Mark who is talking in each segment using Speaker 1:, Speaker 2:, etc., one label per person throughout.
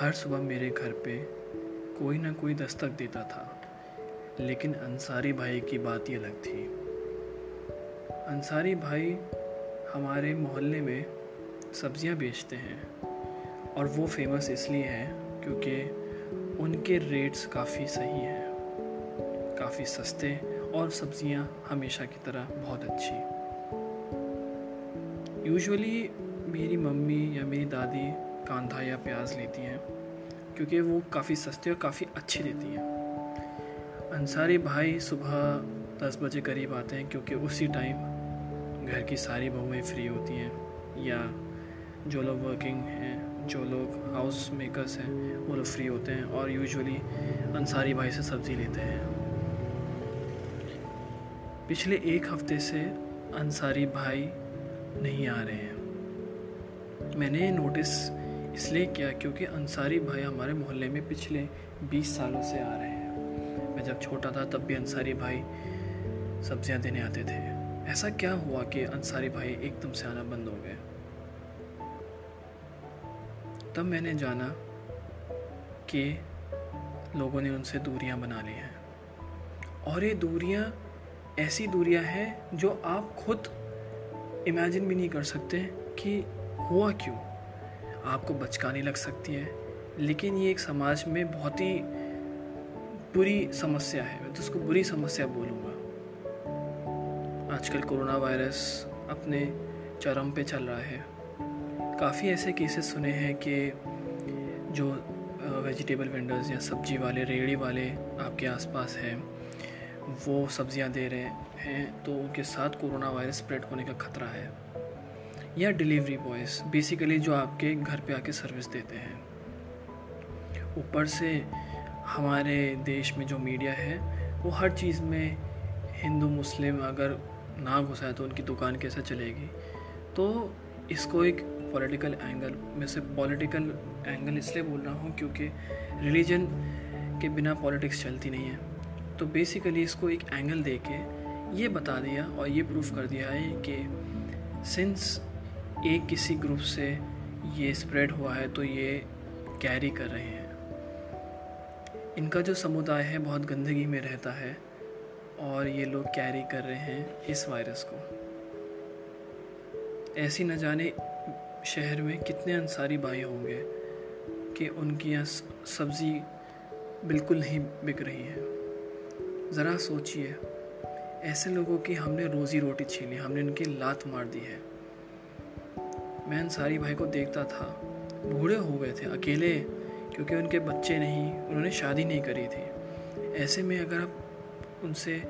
Speaker 1: हर सुबह मेरे घर पे कोई ना कोई दस्तक देता था, लेकिन अंसारी भाई की बात ही अलग थी। अंसारी भाई हमारे मोहल्ले में सब्ज़ियाँ बेचते हैं, और वो फ़ेमस इसलिए हैं क्योंकि उनके रेट्स काफ़ी सही हैं, काफ़ी सस्ते, और सब्ज़ियाँ हमेशा की तरह बहुत अच्छी। यूजुअली मेरी मम्मी या मेरी दादी कांधा या प्याज लेती हैं, क्योंकि वो काफ़ी सस्ते और काफ़ी अच्छी देती हैं। अंसारी भाई सुबह दस बजे करीब आते हैं, क्योंकि उसी टाइम घर की सारी बहुएँ फ्री होती हैं, या जो लोग वर्किंग हैं, जो लोग हाउस मेकर्स हैं, वो लोग फ्री होते हैं और यूजुअली अंसारी भाई से सब्ज़ी लेते हैं। पिछले एक हफ़्ते से अंसारी भाई नहीं आ रहे हैं। मैंने नोटिस इसलिए क्या? क्योंकि अंसारी भाई हमारे मोहल्ले में पिछले 20 सालों से आ रहे हैं। मैं जब छोटा था तब भी अंसारी भाई सब्ज़ियाँ देने आते थे। ऐसा क्या हुआ कि अंसारी भाई एकदम से आना बंद हो गए? तब मैंने जाना कि लोगों ने उनसे दूरियाँ बना ली हैं। और ये दूरियाँ, ऐसी दूरियाँ हैं जो आप खुद इमेजिन भी नहीं कर सकते कि हुआ क्यों? आपको बचकानी लग सकती है। लेकिन ये एक समाज में बहुत ही बुरी समस्या है। मैं तो उसको बुरी समस्या बोलूँगा। आजकल कोरोना वायरस अपने चरम पे चल रहा है। काफ़ी ऐसे केसेस सुने हैं कि जो वेजिटेबल वेंडर्स या सब्ज़ी वाले रेड़ी वाले आपके आसपास हैं, वो सब्ज़ियाँ दे रहे हैं तो उनके साथ कोरोना वायरस स्प्रेड होने का खतरा है। या डिलीवरी बॉयज़ बेसिकली जो आपके घर पे आके सर्विस देते हैं। ऊपर से हमारे देश में जो मीडिया है, वो हर चीज़ में हिंदू, मुस्लिम अगर ना घुसाए तो उनकी दुकान कैसे चलेगी? तो इसको एक पॉलिटिकल एंगल में से पॉलिटिकल एंगल इसलिए बोल रहा हूँ क्योंकि रिलीजन के बिना पॉलिटिक्स चलती नहीं है। तो बेसिकली इसको एक एंगल दे के ये बता दिया और ये प्रूफ कर दिया है कि सिंस एक किसी ग्रुप से ये स्प्रेड हुआ है तो ये कैरी कर रहे हैं। इनका जो समुदाय है बहुत गंदगी में रहता है और ये लोग कैरी कर रहे हैं इस वायरस को। ऐसी न जाने शहर में कितने अंसारी भाई होंगे कि उनकी यहाँ सब्ज़ी बिल्कुल नहीं बिक रही है। ज़रा सोचिए, ऐसे लोगों की हमने रोज़ी रोटी छीनी, हमने उनकी लात मार दी है। मैं अंसारी भाई को देखता था। बूढ़े हो गए थे, अकेले, क्योंकि उनके बच्चे नहीं, उन्होंने शादी नहीं करी थी। ऐसे में अगर आप उनसे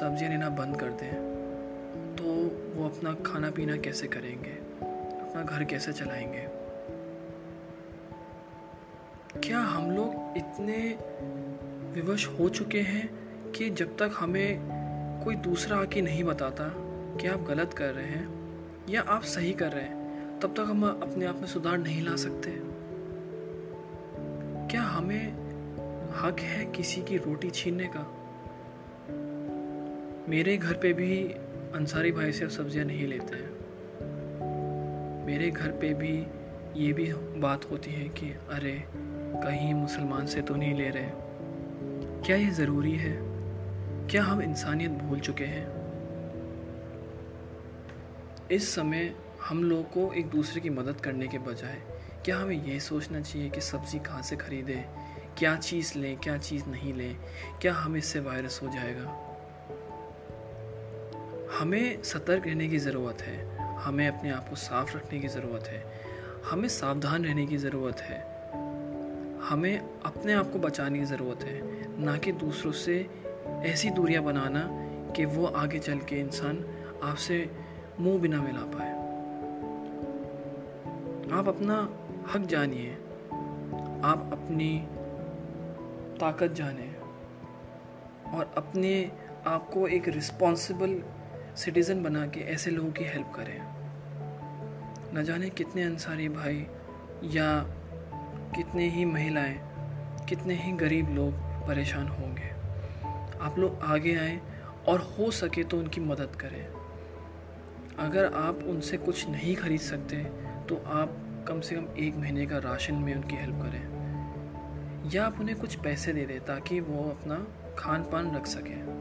Speaker 1: सब्ज़ियाँ लेना बंद कर दें तो वो अपना खाना पीना कैसे करेंगे? अपना घर कैसे चलाएँगे? क्या हम लोग इतने विवश हो चुके हैं कि जब तक हमें कोई दूसरा आके नहीं बताता कि आप गलत कर रहे हैं या आप सही कर रहे हैं? तब तक हम अपने आप में सुधार नहीं ला सकते। क्या हमें हक है किसी की रोटी छीनने का? मेरे घर पे भी अंसारी भाई से सब्ज़ियाँ नहीं लेते हैं। मेरे घर पे भी ये भी बात होती है कि, अरे, कहीं मुसलमान से तो नहीं ले रहे क्या ये ज़रूरी है? क्या हम इंसानियत भूल चुके हैं? इस समय हम लोग को एक दूसरे की मदद करने के बजाय, क्या हमें यही सोचना चाहिए कि सब्ज़ी कहाँ से ख़रीदें? क्या चीज़ लें, क्या चीज़ नहीं लें? क्या हमें इससे वायरस हो जाएगा? हमें सतर्क रहने की ज़रूरत है। हमें अपने आप को साफ़ रखने की ज़रूरत है। हमें सावधान रहने की ज़रूरत है। हमें अपने आप को बचाने की ज़रूरत है। ना कि दूसरों से ऐसी दूरियाँ बनाना कि वो आगे चल के इंसान आपसे मुँह बिना मिला पाए। आप अपना हक जानिए। आप अपनी ताकत जाने और अपने आप को एक रिस्पॉन्सिबल सिटीज़न बना के ऐसे लोगों की हेल्प करें। न जाने कितने अंसारी भाई या कितने ही महिलाएँ, कितने ही गरीब लोग परेशान होंगे। आप लोग आगे आए और हो सके तो उनकी मदद करें। अगर आप उनसे कुछ नहीं खरीद सकते तो आप कम से कम एक महीने का राशन में उनकी हेल्प करें। या आप उन्हें कुछ पैसे दे दें ताकि वो अपना खान पान रख सकें।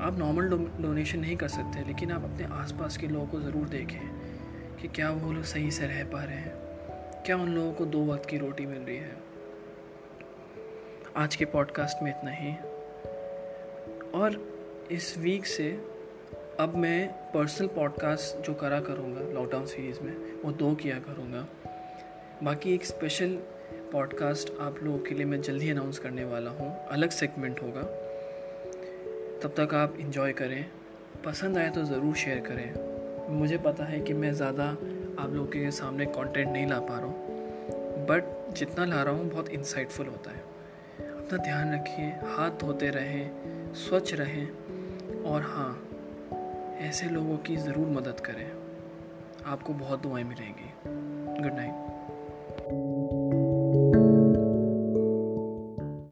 Speaker 1: आप नॉर्मल डोनेशन नहीं कर सकते, लेकिन आप अपने आसपास के लोगों को ज़रूर देखें कि क्या वो लोग सही से रह पा रहे हैं। क्या उन लोगों को दो वक्त की रोटी मिल रही है। आज के पॉडकास्ट में इतना ही। और इस वीक से अब मैं पर्सनल पॉडकास्ट जो करा करूँगा लॉकडाउन सीरीज़ में, वो दो किया करूँगा। बाकी एक स्पेशल पॉडकास्ट आप लोगों के लिए मैं जल्दी अनाउंस करने वाला हूँ। अलग सेगमेंट होगा। तब तक आप इन्जॉय करें। पसंद आए तो ज़रूर शेयर करें। मुझे पता है कि मैं ज़्यादा आप लोगों के सामने कंटेंट नहीं ला पा रहा हूँ। बट जितना ला रहा हूँ, बहुत इंसाइटफुल होता है। अपना ध्यान रखिए, हाथ धोते रहें, स्वच्छ रहें। और हाँ ऐसे लोगों की ज़रूर मदद करें। आपको बहुत दुआएँ मिलेंगी। Good night